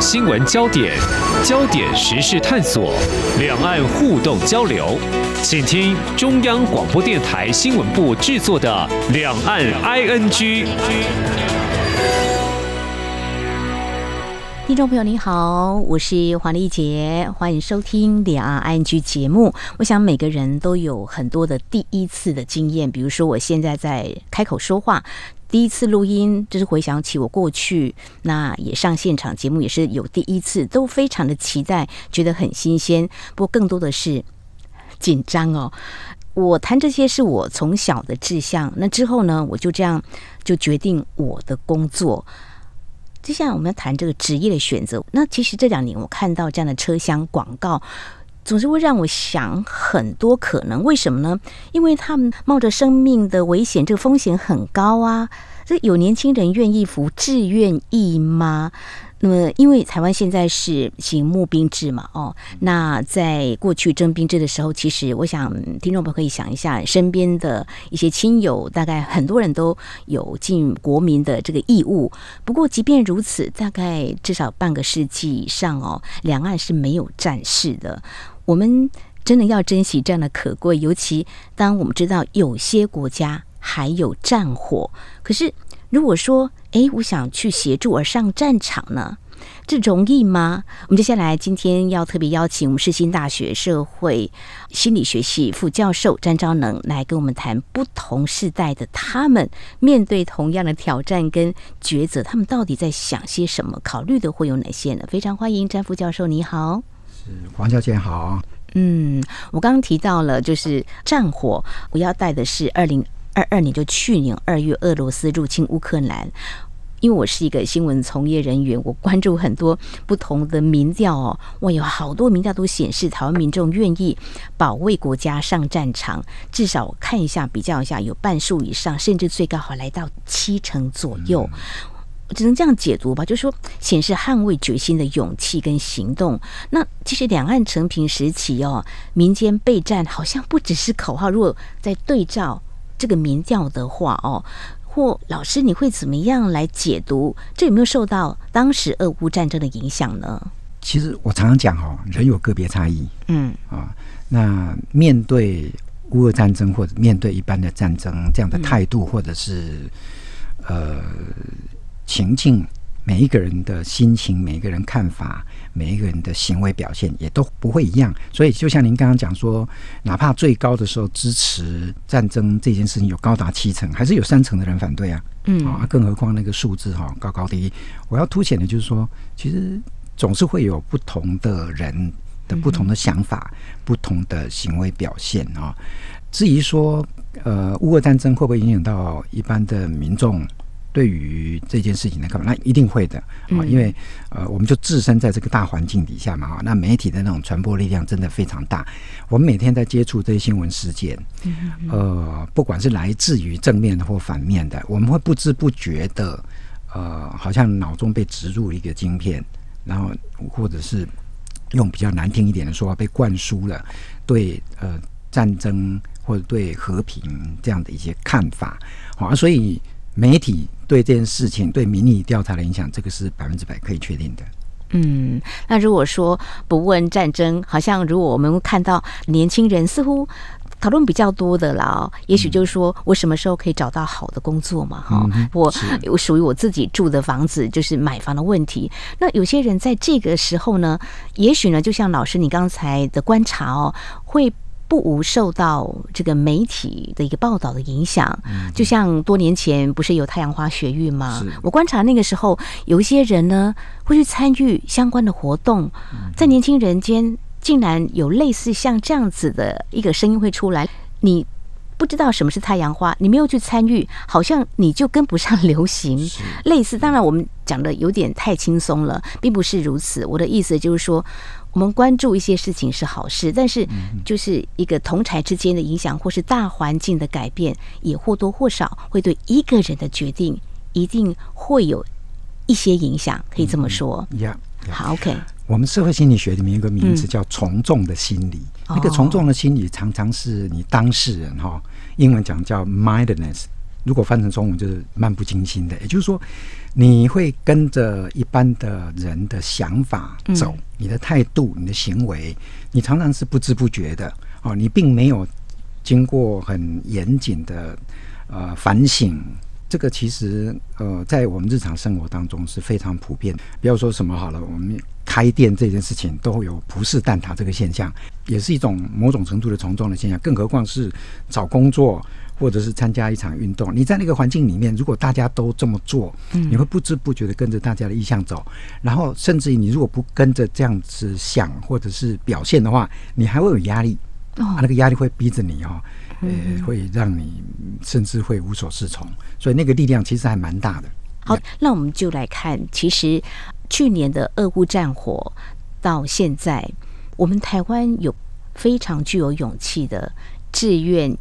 新闻焦点，焦点时事探索，两岸互动交流，请听中央广播电台新闻部制作的《两岸 ING》。听众朋友，您好，我是黄丽杰，欢迎收听《两岸 ING》节目。我想每个人都有很多的第一次的经验，比如说我现在在开口说话。第一次录音，就是回想起我过去，那也上现场节目，也是有第一次，都非常的期待，觉得很新鲜。不过更多的是紧张哦。我谈这些是我从小的志向，那之后呢，我就这样就决定我的工作。接下来我们要谈这个职业的选择。那其实这两年我看到这样的车厢广告，总是会让我想很多可能。为什么呢？因为他们冒着生命的危险，这个风险很高啊。这有年轻人愿意服志愿意吗？那么，因为台湾现在是行募兵制嘛，哦，那在过去征兵制的时候，其实我想听众朋友可以想一下，身边的一些亲友，大概很多人都有尽国民的这个义务。不过，即便如此，大概至少半个世纪以上哦，两岸是没有战事的。我们真的要珍惜这样的可贵，尤其当我们知道有些国家还有战火。可是，如果说，哎，我想去协助而上战场呢，这容易吗？我们接下来今天要特别邀请我们世新大学社会心理学系副教授詹昭能来跟我们谈不同世代的他们面对同样的挑战跟抉择，他们到底在想些什么？考虑的会有哪些呢？非常欢迎詹副教授，你好。是黄小姐好。嗯，我刚刚提到了就是战火，我要带的是二零二二年，就去年二月，俄罗斯入侵乌克兰。因为我是一个新闻从业人员，我关注很多不同的民调哦。哇有好多民调都显示，台湾民众愿意保卫国家上战场，至少我看一下比较一下，有半数以上，甚至最高好来到七成左右。我只能这样解读吧，就是说显示捍卫决心的勇气跟行动。那其实两岸成平时期哦，民间备战好像不只是口号。如果在对照。这个民调的话哦，或老师你会怎么样来解读？这有没有受到当时俄乌战争的影响呢？其实我常常讲哦，人有个别差异，嗯啊，那面对乌俄战争或者面对一般的战争这样的态度，或者是呃情境。每一个人的心情，每一个人看法，每一个人的行为表现也都不会一样。所以，就像您刚刚讲说，哪怕最高的时候支持战争这件事情有高达七成，还是有三成的人反对啊。嗯啊，更何况那个数字哈高高低低。我要凸显的就是说，其实总是会有不同的人的不同的想法，不同的行为表现啊。至于说，呃，乌俄战争会不会影响到一般的民众？对于这件事情的看法，那一定会的啊，因为呃，我们就置身在这个大环境底下嘛，哈，那媒体的那种传播力量真的非常大。我们每天在接触这些新闻事件，呃，不管是来自于正面的或反面的，我们会不知不觉的，呃，好像脑中被植入一个晶片，然后或者是用比较难听一点的说话，被灌输了对呃战争或者对和平这样的一些看法，好，所以。媒体对这件事情对民意调查的影响，这个是百分之百可以确定的。嗯，那如果说不问战争，好像如果我们看到年轻人似乎讨论比较多的了，也许就是说我什么时候可以找到好的工作嘛？哈、嗯，我我属于我自己住的房子，就是买房的问题。那有些人在这个时候呢，也许呢，就像老师你刚才的观察哦，会。不无受到这个媒体的一个报道的影响，就像多年前不是有太阳花学运吗？我观察那个时候，有一些人呢会去参与相关的活动，在年轻人间竟然有类似像这样子的一个声音会出来。你不知道什么是太阳花，你没有去参与，好像你就跟不上流行。类似，当然我们讲的有点太轻松了，并不是如此。我的意思就是说。我们关注一些事情是好事，但是就是一个同侪之间的影响，或是大环境的改变，也或多或少会对一个人的决定一定会有一些影响，可以这么说。Yeah, yeah. 好，OK。我们社会心理学里面有个名字叫从众的心理，嗯、那个从众的心理常常是你当事人哈，英文讲叫 mindedness 如果翻成中文就是漫不经心的，也就是说，你会跟着一般的人的想法走，嗯、你的态度、你的行为，你常常是不知不觉的哦，你并没有经过很严谨的呃反省。这个其实呃，在我们日常生活当中是非常普遍。不要说什么好了，我们开店这件事情都会有葡式蛋挞这个现象，也是一种某种程度的从众的现象。更何况是找工作或者是参加一场运动，你在那个环境里面，如果大家都这么做，你会不知不觉的跟着大家的意向走。然后，甚至于你如果不跟着这样子想或者是表现的话，你还会有压力。啊，那个压力会逼着你哦。呃，会让你甚至会无所适从，所以那个力量其实还蛮大的。好，那我们就来看，其实去年的俄乌战火到现在，我们台湾有非常具有勇气的志愿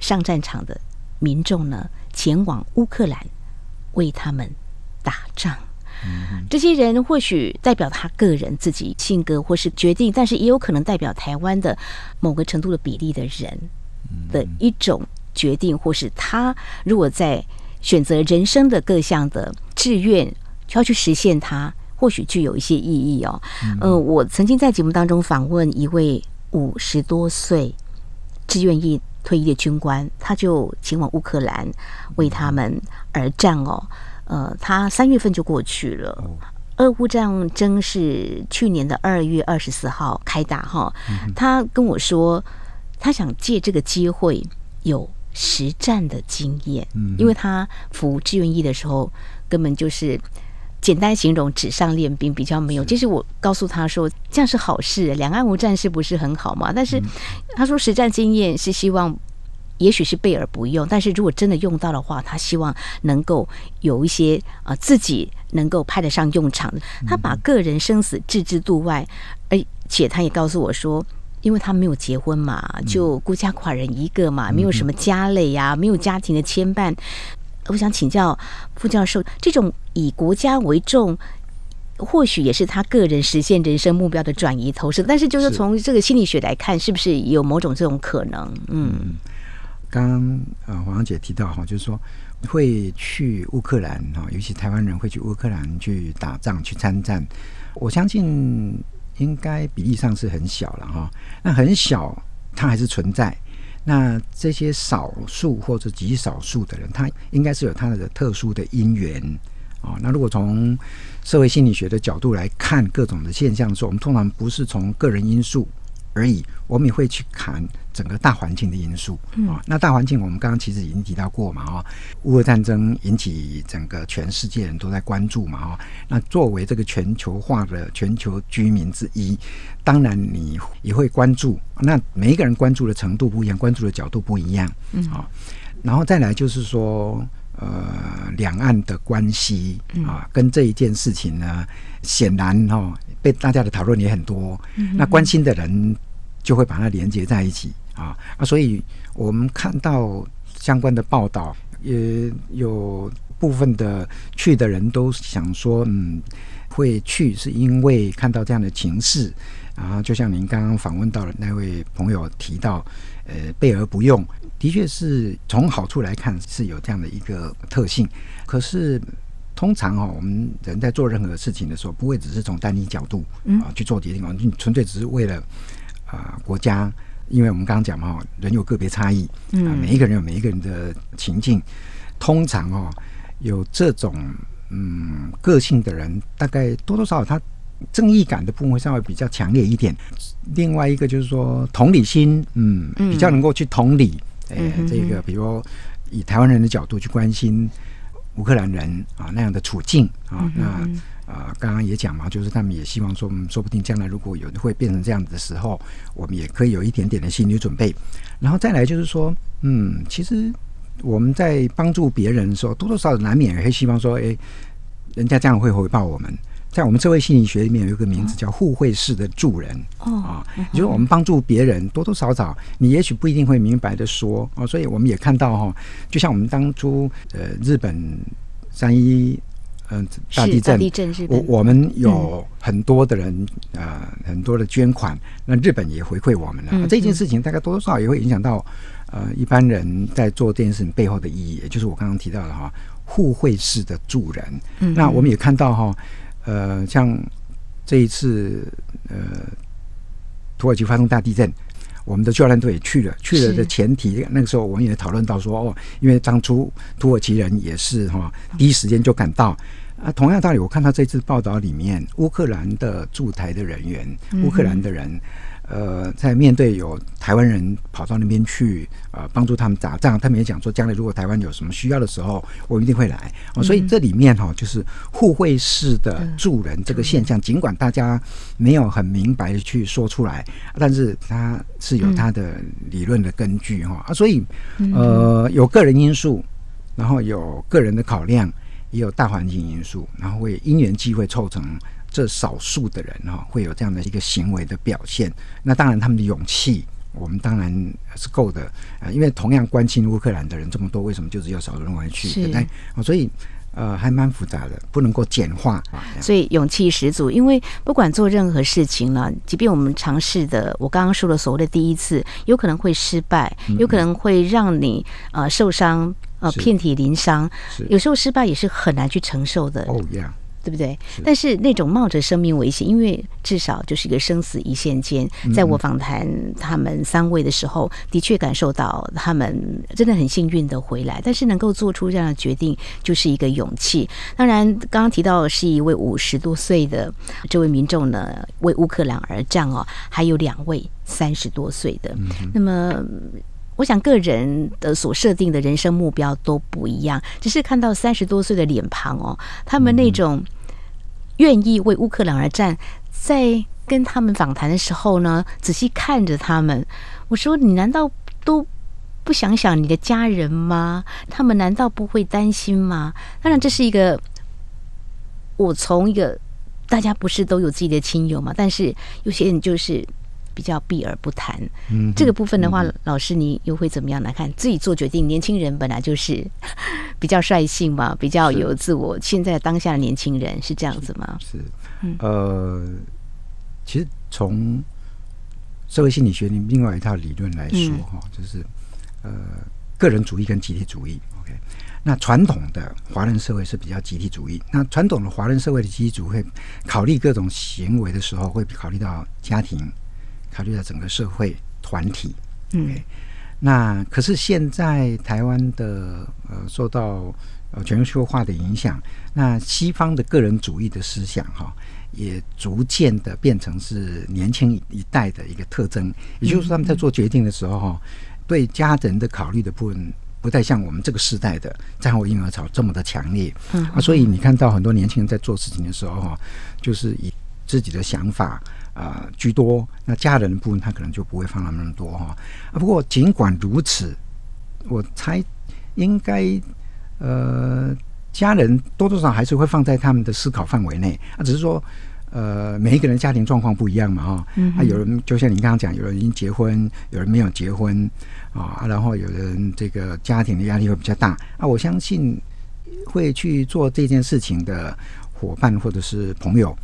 上战场的民众呢，前往乌克兰为他们打仗。这些人或许代表他个人自己性格或是决定，但是也有可能代表台湾的某个程度的比例的人的一种决定，或是他如果在选择人生的各项的志愿要去实现它，或许具有一些意义哦。呃，我曾经在节目当中访问一位五十多岁志愿役退役的军官，他就前往乌克兰为他们而战哦。呃，他三月份就过去了。俄乌战争是去年的二月二十四号开打哈。他跟我说，他想借这个机会有实战的经验，因为他服志愿役的时候根本就是简单形容纸上练兵，比较没有。其实我告诉他说，这样是好事，两岸无战事不是很好吗？但是他说实战经验是希望。也许是备而不用，但是如果真的用到的话，他希望能够有一些啊、呃、自己能够派得上用场的。他把个人生死置之度外，而且他也告诉我说，因为他没有结婚嘛，就孤家寡人一个嘛，没有什么家累呀、啊，没有家庭的牵绊。我想请教副教授，这种以国家为重，或许也是他个人实现人生目标的转移投射。但是，就是从这个心理学来看，是不是有某种这种可能？嗯。刚刚呃，黄姐提到哈，就是说会去乌克兰哈，尤其台湾人会去乌克兰去打仗去参战，我相信应该比例上是很小了哈。那很小，它还是存在。那这些少数或者极少数的人，他应该是有他的特殊的因缘啊。那如果从社会心理学的角度来看各种的现象的时候，我们通常不是从个人因素。而已，我们也会去看整个大环境的因素啊、嗯。那大环境，我们刚刚其实已经提到过嘛，哈，乌俄战争引起整个全世界人都在关注嘛，哈。那作为这个全球化的全球居民之一，当然你也会关注。那每一个人关注的程度不一样，关注的角度不一样，嗯，啊。然后再来就是说，呃，两岸的关系啊，跟这一件事情呢，显然哈。被大家的讨论也很多，那关心的人就会把它连接在一起啊啊！所以我们看到相关的报道，也有部分的去的人都想说，嗯，会去是因为看到这样的情势然后。就像您刚刚访问到的那位朋友提到，呃，备而不用，的确是从好处来看是有这样的一个特性，可是。通常哦，我们人在做任何事情的时候，不会只是从单一角度啊去做决定哦，你纯粹只是为了啊国家，因为我们刚刚讲嘛，人有个别差异啊，每一个人有每一个人的情境。通常哦，有这种嗯个性的人，大概多多少少他正义感的部分会稍微比较强烈一点。另外一个就是说同理心，嗯，比较能够去同理，哎，这个比如以台湾人的角度去关心。乌克兰人啊那样的处境啊，那啊刚刚也讲嘛，就是他们也希望说，嗯，说不定将来如果有会变成这样子的时候，我们也可以有一点点的心理准备。然后再来就是说，嗯，其实我们在帮助别人的时候，多多少少难免也会希望说，哎，人家这样会回报我们。在我们社会心理学里面有一个名字叫互惠式的助人哦啊，就是我们帮助别人多多少少，你也许不一定会明白的说哦，所以我们也看到哈，就像我们当初呃日本三一嗯，大地震，大地震，我我们有很多的人，呃，很多的捐款，那日本也回馈我们了。嗯、这件事情大概多多少少也会影响到，呃，一般人在做这件事情背后的意义，也就是我刚刚提到的哈，互惠式的助人。嗯、那我们也看到哈，呃，像这一次，呃，土耳其发生大地震。我们的救援队也去了，去了的前提，那个时候我们也讨论到说，哦，因为当初土耳其人也是哈，第一时间就赶到。啊，同样道理，我看到这次报道里面，乌克兰的驻台的人员，乌克兰的人。呃，在面对有台湾人跑到那边去，呃，帮助他们打仗，他们也讲说，将来如果台湾有什么需要的时候，我一定会来。哦，所以这里面哈、哦，就是互惠式的助人这个现象，尽管大家没有很明白的去说出来，但是它是有它的理论的根据哈啊，所以呃，有个人因素，然后有个人的考量，也有大环境因素，然后会因缘际会凑成。这少数的人哈，会有这样的一个行为的表现。那当然，他们的勇气，我们当然是够的啊。因为同样关心乌克兰的人这么多，为什么就只有少数人会去？对不对？所以呃，还蛮复杂的，不能够简化。所以勇气十足，因为不管做任何事情呢，即便我们尝试的，我刚刚说的所谓的第一次，有可能会失败，有可能会让你呃受伤呃遍体鳞伤。有时候失败也是很难去承受的。哦，呀。对不对？但是那种冒着生命危险，因为至少就是一个生死一线间。在我访谈他们三位的时候，的确感受到他们真的很幸运的回来。但是能够做出这样的决定，就是一个勇气。当然，刚刚提到的是一位五十多岁的这位民众呢，为乌克兰而战哦，还有两位三十多岁的。那么。我想个人的所设定的人生目标都不一样，只是看到三十多岁的脸庞哦，他们那种愿意为乌克兰而战，在跟他们访谈的时候呢，仔细看着他们，我说：“你难道都不想想你的家人吗？他们难道不会担心吗？”当然，这是一个我从一个大家不是都有自己的亲友嘛，但是有些人就是。比较避而不谈，嗯，这个部分的话，嗯、老师你又会怎么样来看？自己做决定，年轻人本来就是 比较率性嘛，比较有自我。现在当下的年轻人是这样子吗？是，是呃，其实从社会心理学里另外一套理论来说，哈、嗯，就是呃，个人主义跟集体主义。OK，那传统的华人社会是比较集体主义。那传统的华人社会的集体主义会考虑各种行为的时候，会考虑到家庭。考虑到整个社会团体，嗯?那可是现在台湾的呃受到呃全球化的影响，那西方的个人主义的思想哈，也逐渐的变成是年轻一代的一个特征。也就是说，他们在做决定的时候哈，对家人的考虑的部分不太像我们这个时代的战后婴儿潮这么的强烈。嗯，啊，所以你看到很多年轻人在做事情的时候哈，就是以自己的想法。啊、呃，居多。那家人的部分，他可能就不会放那么多哈。啊，不过尽管如此，我猜应该呃，家人多多少少还是会放在他们的思考范围内。啊，只是说呃，每一个人家庭状况不一样嘛哈。嗯。啊，有人就像你刚刚讲，有人已经结婚，有人没有结婚啊。然后有人这个家庭的压力会比较大啊。我相信会去做这件事情的伙伴或者是朋友。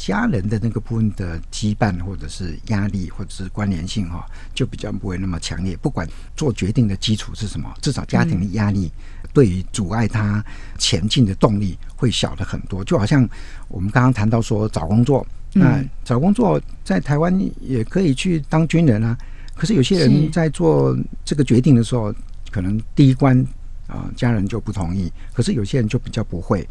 家人的那个部分的羁绊，或者是压力，或者是关联性哈，就比较不会那么强烈。不管做决定的基础是什么，至少家庭的压力对于阻碍他前进的动力会小的很多。就好像我们刚刚谈到说找工作，那找工作在台湾也可以去当军人啊。可是有些人在做这个决定的时候，可能第一关啊家人就不同意，可是有些人就比较不会，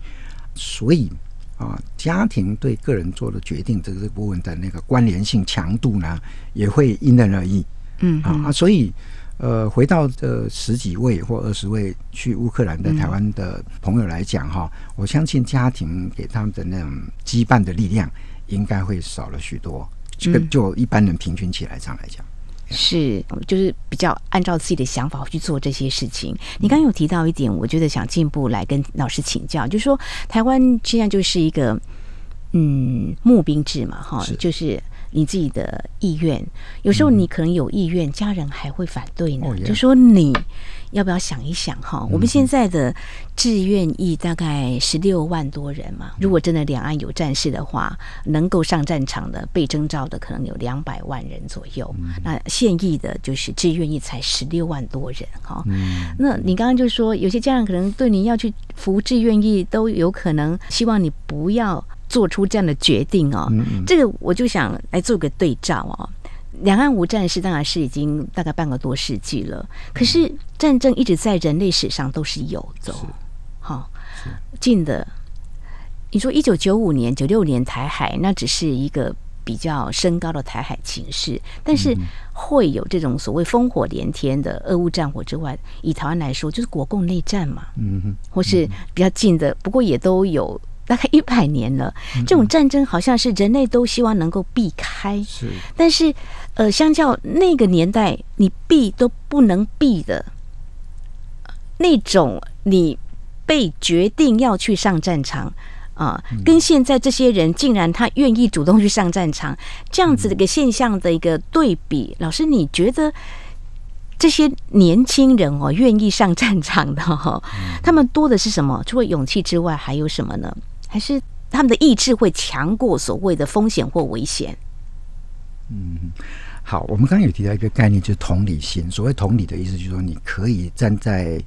所以。啊，家庭对个人做的决定，这个部分的那个关联性强度呢，也会因人而异。嗯啊，所以呃，回到这十几位或二十位去乌克兰的台湾的朋友来讲哈，我相信家庭给他们的那种羁绊的力量，应该会少了许多。这个就一般人平均起来上来讲。是，就是比较按照自己的想法去做这些事情。你刚刚有提到一点，我觉得想进一步来跟老师请教，就是说台湾现在就是一个嗯募兵制嘛，哈，就是你自己的意愿，有时候你可能有意愿，家人还会反对呢。嗯、就说你要不要想一想哈？我们现在的志愿役大概十六万多人嘛，如果真的两岸有战事的话，能够上战场的被征召的可能有两百万人左右。那现役的就是志愿役才十六万多人哈。那你刚刚就说，有些家长可能对你要去服志愿役都有可能希望你不要。做出这样的决定哦，这个我就想来做个对照哦。两岸无战事当然是已经大概半个多世纪了，可是战争一直在人类史上都是有的。好，近的，你说一九九五年、九六年台海那只是一个比较升高的台海情势，但是会有这种所谓烽火连天的俄乌战火之外，以台湾来说就是国共内战嘛，嗯哼，或是比较近的，不过也都有。大概一百年了，这种战争好像是人类都希望能够避开，是。但是，呃，相较那个年代，你避都不能避的，那种你被决定要去上战场啊，跟现在这些人竟然他愿意主动去上战场，这样子的一个现象的一个对比，老师，你觉得这些年轻人哦，愿意上战场的哈，他们多的是什么？除了勇气之外，还有什么呢？还是他们的意志会强过所谓的风险或危险？嗯，好，我们刚刚有提到一个概念，就是同理心。所谓同理的意思，就是说你可以站在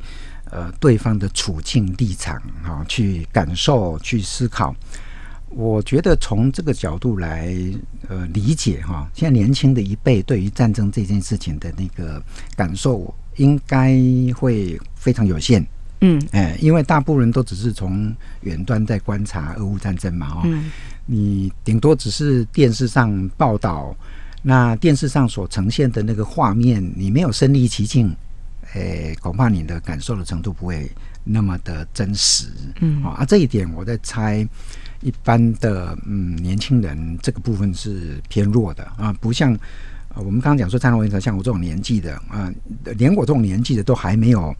呃对方的处境立场哈，去感受、去思考。我觉得从这个角度来呃理解哈，现在年轻的一辈对于战争这件事情的那个感受，应该会非常有限。嗯，哎，因为大部分人都只是从远端在观察俄乌战争嘛，哦，嗯，你顶多只是电视上报道，那电视上所呈现的那个画面，你没有身临其境，诶，恐怕你的感受的程度不会那么的真实，嗯，啊，这一点我在猜，一般的嗯年轻人这个部分是偏弱的啊，不像我们刚刚讲说战斗员，像我这种年纪的啊，连我这种年纪的都还没有。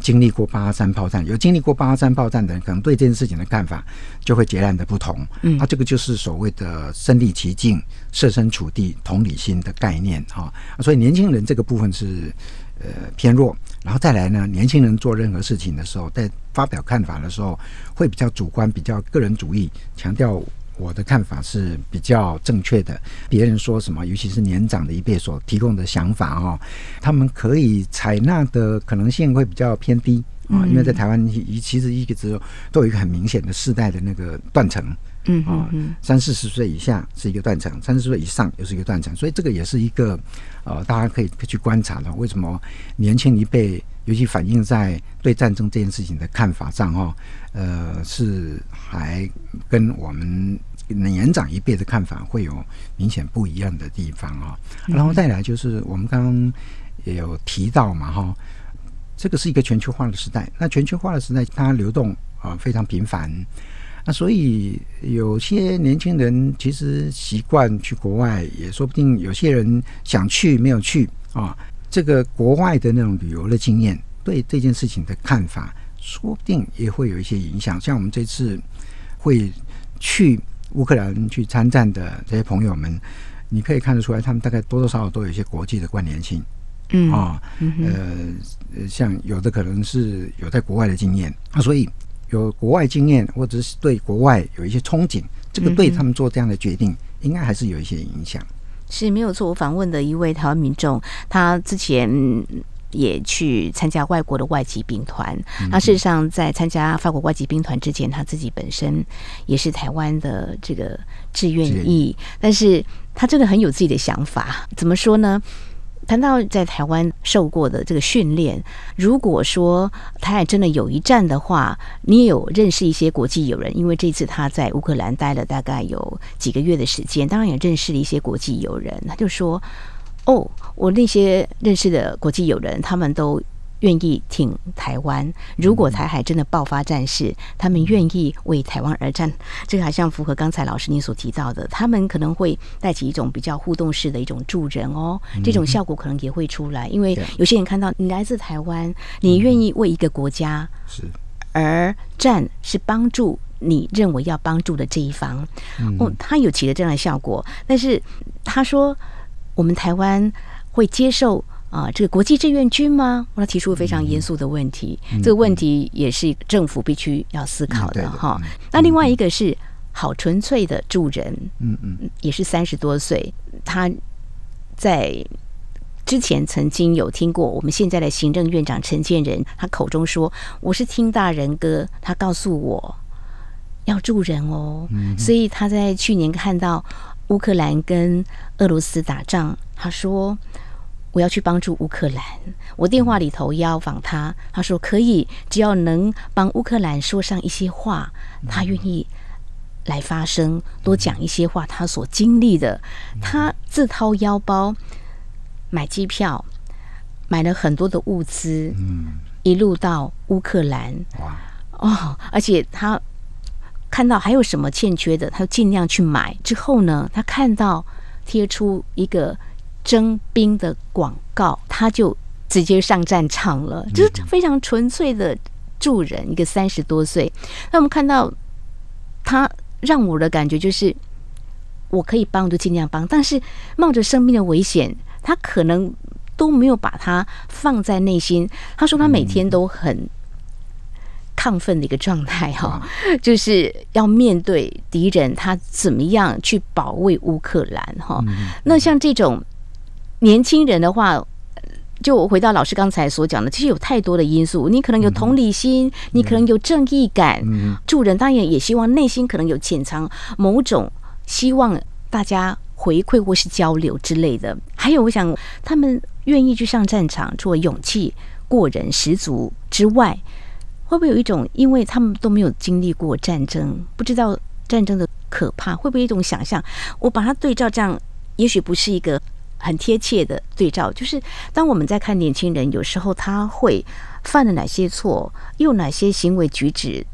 经历过八二三炮战，有经历过八二三炮战的人，可能对这件事情的看法就会截然的不同。嗯，啊，这个就是所谓的身历其境、设身处地、同理心的概念啊。所以年轻人这个部分是呃偏弱，然后再来呢，年轻人做任何事情的时候，在发表看法的时候，会比较主观、比较个人主义，强调。我的看法是比较正确的。别人说什么，尤其是年长的一辈所提供的想法哦，他们可以采纳的可能性会比较偏低啊。因为在台湾，其实一直都有一个很明显的世代的那个断层，嗯啊，三四十岁以下是一个断层，三四十岁以上又是一个断层。所以这个也是一个呃，大家可以去观察的。为什么年轻一辈，尤其反映在对战争这件事情的看法上哈？呃，是还跟我们年长一辈的看法会有明显不一样的地方啊。然后再来就是我们刚刚也有提到嘛，哈，这个是一个全球化的时代。那全球化的时代，它流动啊非常频繁。那所以有些年轻人其实习惯去国外，也说不定有些人想去没有去啊。这个国外的那种旅游的经验，对这件事情的看法。说不定也会有一些影响。像我们这次会去乌克兰去参战的这些朋友们，你可以看得出来，他们大概多多少少都有一些国际的关联性。嗯啊，呃，像有的可能是有在国外的经验，那，所以有国外经验或者是对国外有一些憧憬，这个对他们做这样的决定，应该还是有一些影响。是没有错。我访问的一位台湾民众，他之前。也去参加外国的外籍兵团。那事实上，在参加法国外籍兵团之前，他自己本身也是台湾的这个志愿役。但是他真的很有自己的想法。怎么说呢？谈到在台湾受过的这个训练，如果说台海真的有一战的话，你也有认识一些国际友人，因为这次他在乌克兰待了大概有几个月的时间，当然也认识了一些国际友人。他就说。哦，我那些认识的国际友人，他们都愿意挺台湾。如果台海真的爆发战事，他们愿意为台湾而战。这个好像符合刚才老师您所提到的，他们可能会带起一种比较互动式的一种助人哦，这种效果可能也会出来。因为有些人看到你来自台湾，你愿意为一个国家是而战，是帮助你认为要帮助的这一方。哦，他有起了这样的效果，但是他说我们台湾会接受啊这个国际志愿军吗？他提出了非常严肃的问题，这个问题也是政府必须要思考的哈。那另外一个是好纯粹的助人，嗯嗯，也是三十多岁，他在。之前曾经有听过我们现在的行政院长陈建仁，他口中说：“我是听大人哥，他告诉我要助人哦。”所以他在去年看到乌克兰跟俄罗斯打仗，他说：“我要去帮助乌克兰。”我电话里头邀访他，他说：“可以，只要能帮乌克兰说上一些话，他愿意来发声，多讲一些话，他所经历的，他自掏腰包。”买机票，买了很多的物资，嗯，一路到乌克兰，哇，哦，而且他看到还有什么欠缺的，他就尽量去买。之后呢，他看到贴出一个征兵的广告，他就直接上战场了，就是非常纯粹的助人。一个三十多岁，那我们看到他让我的感觉就是，我可以帮就尽量帮，但是冒着生命的危险。他可能都没有把它放在内心。他说他每天都很亢奋的一个状态，哈，就是要面对敌人，他怎么样去保卫乌克兰，哈。那像这种年轻人的话，就回到老师刚才所讲的，其实有太多的因素。你可能有同理心，你可能有正义感，助人当然也希望内心可能有潜藏某种希望，大家。回馈或是交流之类的，还有我想他们愿意去上战场，除了勇气过人十足之外，会不会有一种，因为他们都没有经历过战争，不知道战争的可怕，会不会有一种想象？我把它对照这样，也许不是一个很贴切的对照。就是当我们在看年轻人，有时候他会犯了哪些错，又哪些行为举止。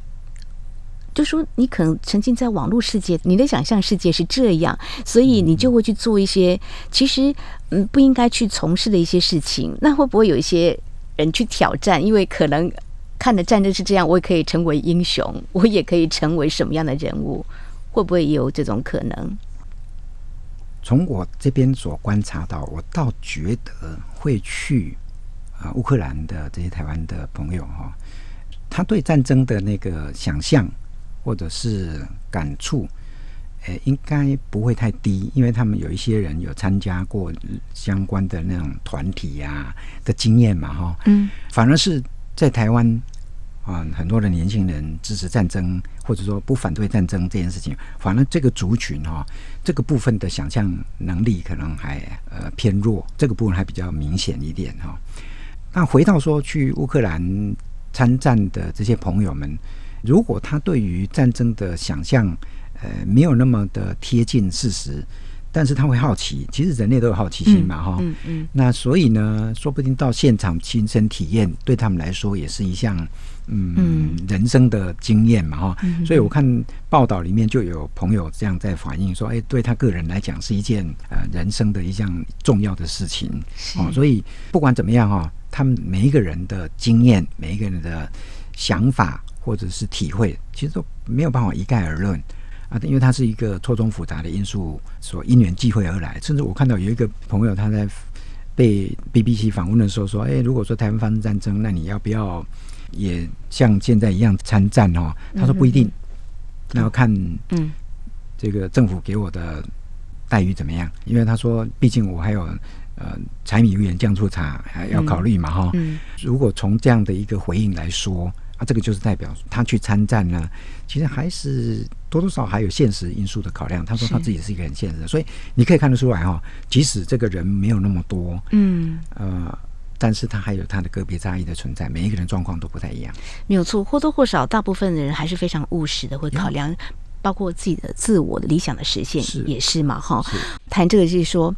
就说你可能沉浸在网络世界，你的想象世界是这样，所以你就会去做一些其实嗯不应该去从事的一些事情。那会不会有一些人去挑战？因为可能看的战争是这样，我也可以成为英雄，我也可以成为什么样的人物？会不会也有这种可能？从我这边所观察到，我倒觉得会去啊乌克兰的这些台湾的朋友哈，他对战争的那个想象。或者是感触，诶，应该不会太低，因为他们有一些人有参加过相关的那种团体呀、啊、的经验嘛，哈，嗯，反而是在台湾啊，很多的年轻人支持战争，或者说不反对战争这件事情，反而这个族群哈，这个部分的想象能力可能还呃偏弱，这个部分还比较明显一点哈。那回到说去乌克兰参战的这些朋友们。如果他对于战争的想象，呃，没有那么的贴近事实，但是他会好奇，其实人类都有好奇心嘛，哈、嗯，嗯，嗯，那所以呢，说不定到现场亲身体验，对他们来说也是一项，嗯，嗯人生的经验嘛，哈、嗯，所以我看报道里面就有朋友这样在反映说，哎，对他个人来讲是一件呃人生的一项重要的事情，哦，所以不管怎么样哈，他们每一个人的经验，每一个人的想法。或者是体会，其实都没有办法一概而论啊，因为它是一个错综复杂的因素所因缘际会而来。甚至我看到有一个朋友他在被 BBC 访问的时候说：“哎，如果说台湾发生战争，那你要不要也像现在一样参战哦？”他说不一定，那要看嗯这个政府给我的待遇怎么样。因为他说，毕竟我还有呃柴米油盐酱醋茶还要考虑嘛哈。如果从这样的一个回应来说。啊、这个就是代表他去参战呢，其实还是多多少少还有现实因素的考量。他说他自己是一个很现实的，所以你可以看得出来哈，即使这个人没有那么多，嗯，呃，但是他还有他的个别差异的存在，每一个人状况都不太一样。没有错，或多或少，大部分的人还是非常务实的，会考量包括自己的自我的理想的实现，是也是嘛哈。谈这个就是说。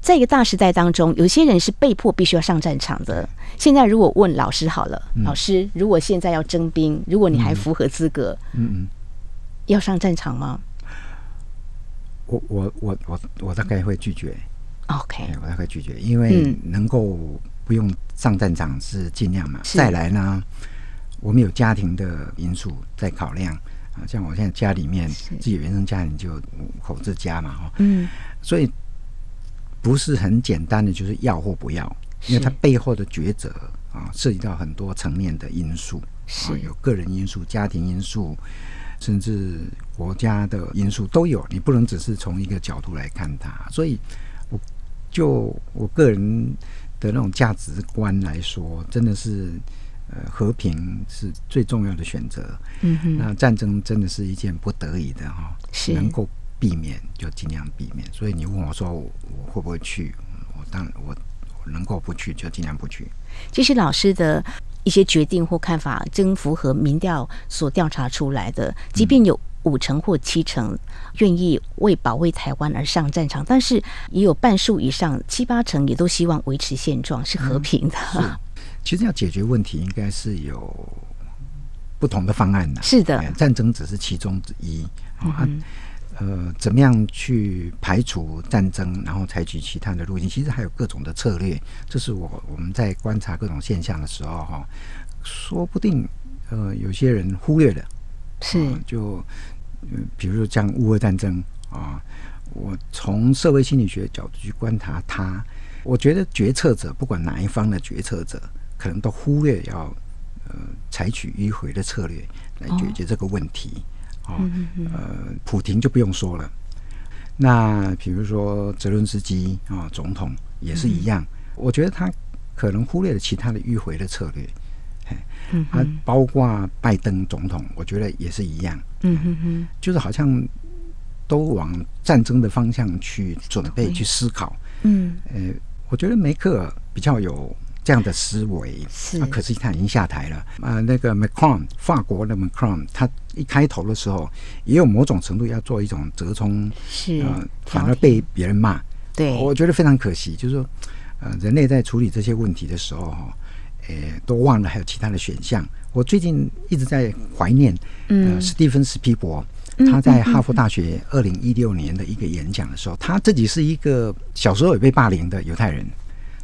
在一个大时代当中，有些人是被迫必须要上战场的。现在如果问老师好了，嗯、老师，如果现在要征兵，如果你还符合资格，嗯嗯，要上战场吗？我我我我我大概会拒绝。OK，我大概拒绝，因为能够不用上战场是尽量嘛。再来呢，我们有家庭的因素在考量。啊，像我现在家里面自己原生家庭就五口之家嘛，哈，嗯，所以不是很简单的就是要或不要，因为它背后的抉择啊，涉及到很多层面的因素，是有个人因素、家庭因素，甚至国家的因素都有，你不能只是从一个角度来看它。所以，我就我个人的那种价值观来说，真的是。呃，和平是最重要的选择。嗯哼，那战争真的是一件不得已的哈，是能够避免就尽量避免。所以你问我说我，我会不会去？我当然我我能够不去就尽量不去。其实老师的一些决定或看法，真符合民调所调查出来的。即便有五成或七成愿意为保卫台湾而上战场，但是也有半数以上七八成也都希望维持现状，是和平的。嗯 其实要解决问题，应该是有不同的方案的。是的，战争只是其中之一啊。呃，怎么样去排除战争，然后采取其他的路径？其实还有各种的策略。这是我我们在观察各种现象的时候，哈，说不定呃，有些人忽略了。是，就比如说像乌俄战争啊，我从社会心理学角度去观察它，我觉得决策者不管哪一方的决策者。可能都忽略要呃采取迂回的策略来解决这个问题啊、呃，普廷就不用说了。那比如说泽伦斯基啊，总统也是一样、嗯。我觉得他可能忽略了其他的迂回的策略。包括拜登总统，我觉得也是一样。嗯哼哼，就是好像都往战争的方向去准备去思考。嗯，呃，我觉得梅克尔比较有。这样的思维，是啊，可是他已经下台了。啊、呃，那个 Macron，法国的 Macron，他一开头的时候也有某种程度要做一种折冲，是呃，反而被别人骂。对，我觉得非常可惜。就是说，呃，人类在处理这些问题的时候，哈，诶，都忘了还有其他的选项。我最近一直在怀念，呃，史蒂芬·斯皮博，他在哈佛大学二零一六年的一个演讲的时候，他自己是一个小时候也被霸凌的犹太人，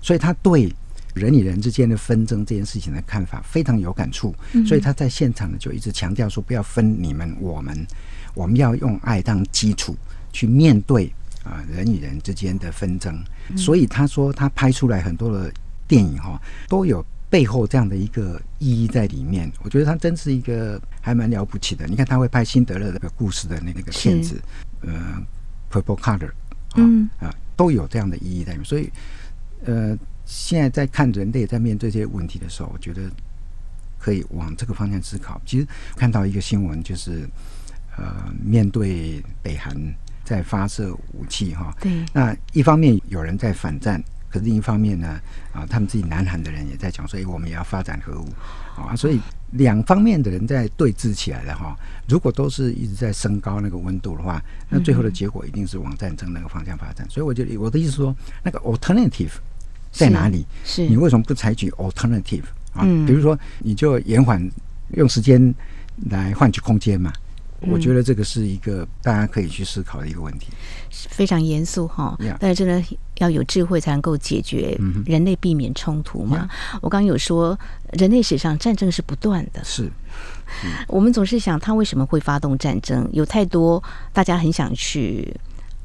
所以他对。人与人之间的纷争这件事情的看法非常有感触，所以他在现场呢就一直强调说：不要分你们我们，我们要用爱当基础去面对啊人与人之间的纷争。所以他说他拍出来很多的电影哈，都有背后这样的一个意义在里面。我觉得他真是一个还蛮了不起的。你看他会拍辛德勒的故事的那个片子，呃，Purple Color，啊啊，都有这样的意义在里面。所以呃。现在在看人类在面对这些问题的时候，我觉得可以往这个方向思考。其实看到一个新闻，就是呃，面对北韩在发射武器哈，对，那一方面有人在反战，可是另一方面呢，啊，他们自己南韩的人也在讲，所以我们也要发展核武啊，所以两方面的人在对峙起来的哈。如果都是一直在升高那个温度的话，那最后的结果一定是往战争那个方向发展。所以我觉得我的意思说，那个 alternative。在哪里？是你为什么不采取 alternative 啊？嗯，比如说，你就延缓用时间来换取空间嘛。我觉得这个是一个大家可以去思考的一个问题。非常严肃哈，但是真的要有智慧才能够解决人类避免冲突嘛。我刚刚有说，人类史上战争是不断的。是，我们总是想他为什么会发动战争？有太多大家很想去。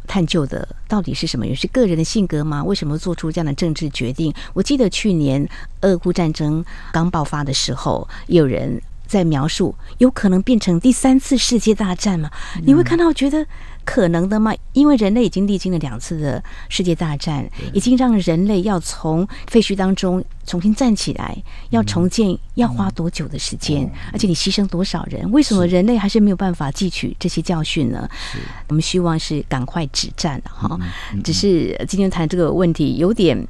探究的到底是什么？也是个人的性格吗？为什么做出这样的政治决定？我记得去年俄乌战争刚爆发的时候，有人在描述有可能变成第三次世界大战吗？你会看到觉得可能的吗？因为人类已经历经了两次的世界大战，已经让人类要从废墟当中重新站起来，要重建要花多久的时间？而且你牺牲多少人？为什么人类还是没有办法汲取这些教训呢？我们希望是赶快止战哈。只是今天谈这个问题有点。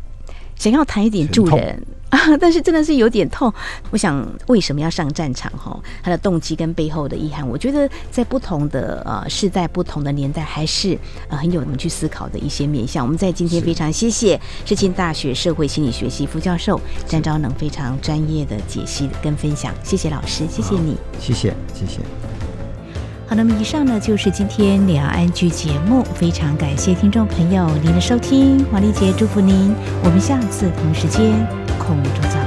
想要谈一点助人啊，但是真的是有点痛。我想为什么要上战场？哈，他的动机跟背后的遗憾，我觉得在不同的呃世代、不同的年代，还是呃很有我们去思考的一些面向。我们在今天非常谢谢世青大学社会心理学系副教授詹昭能非常专业的解析跟分享，谢谢老师，谢谢你，谢谢，谢谢。好，那么以上呢就是今天两岸 ING 节目，非常感谢听众朋友您的收听，黄丽姐祝福您，我们下次同时间空中见。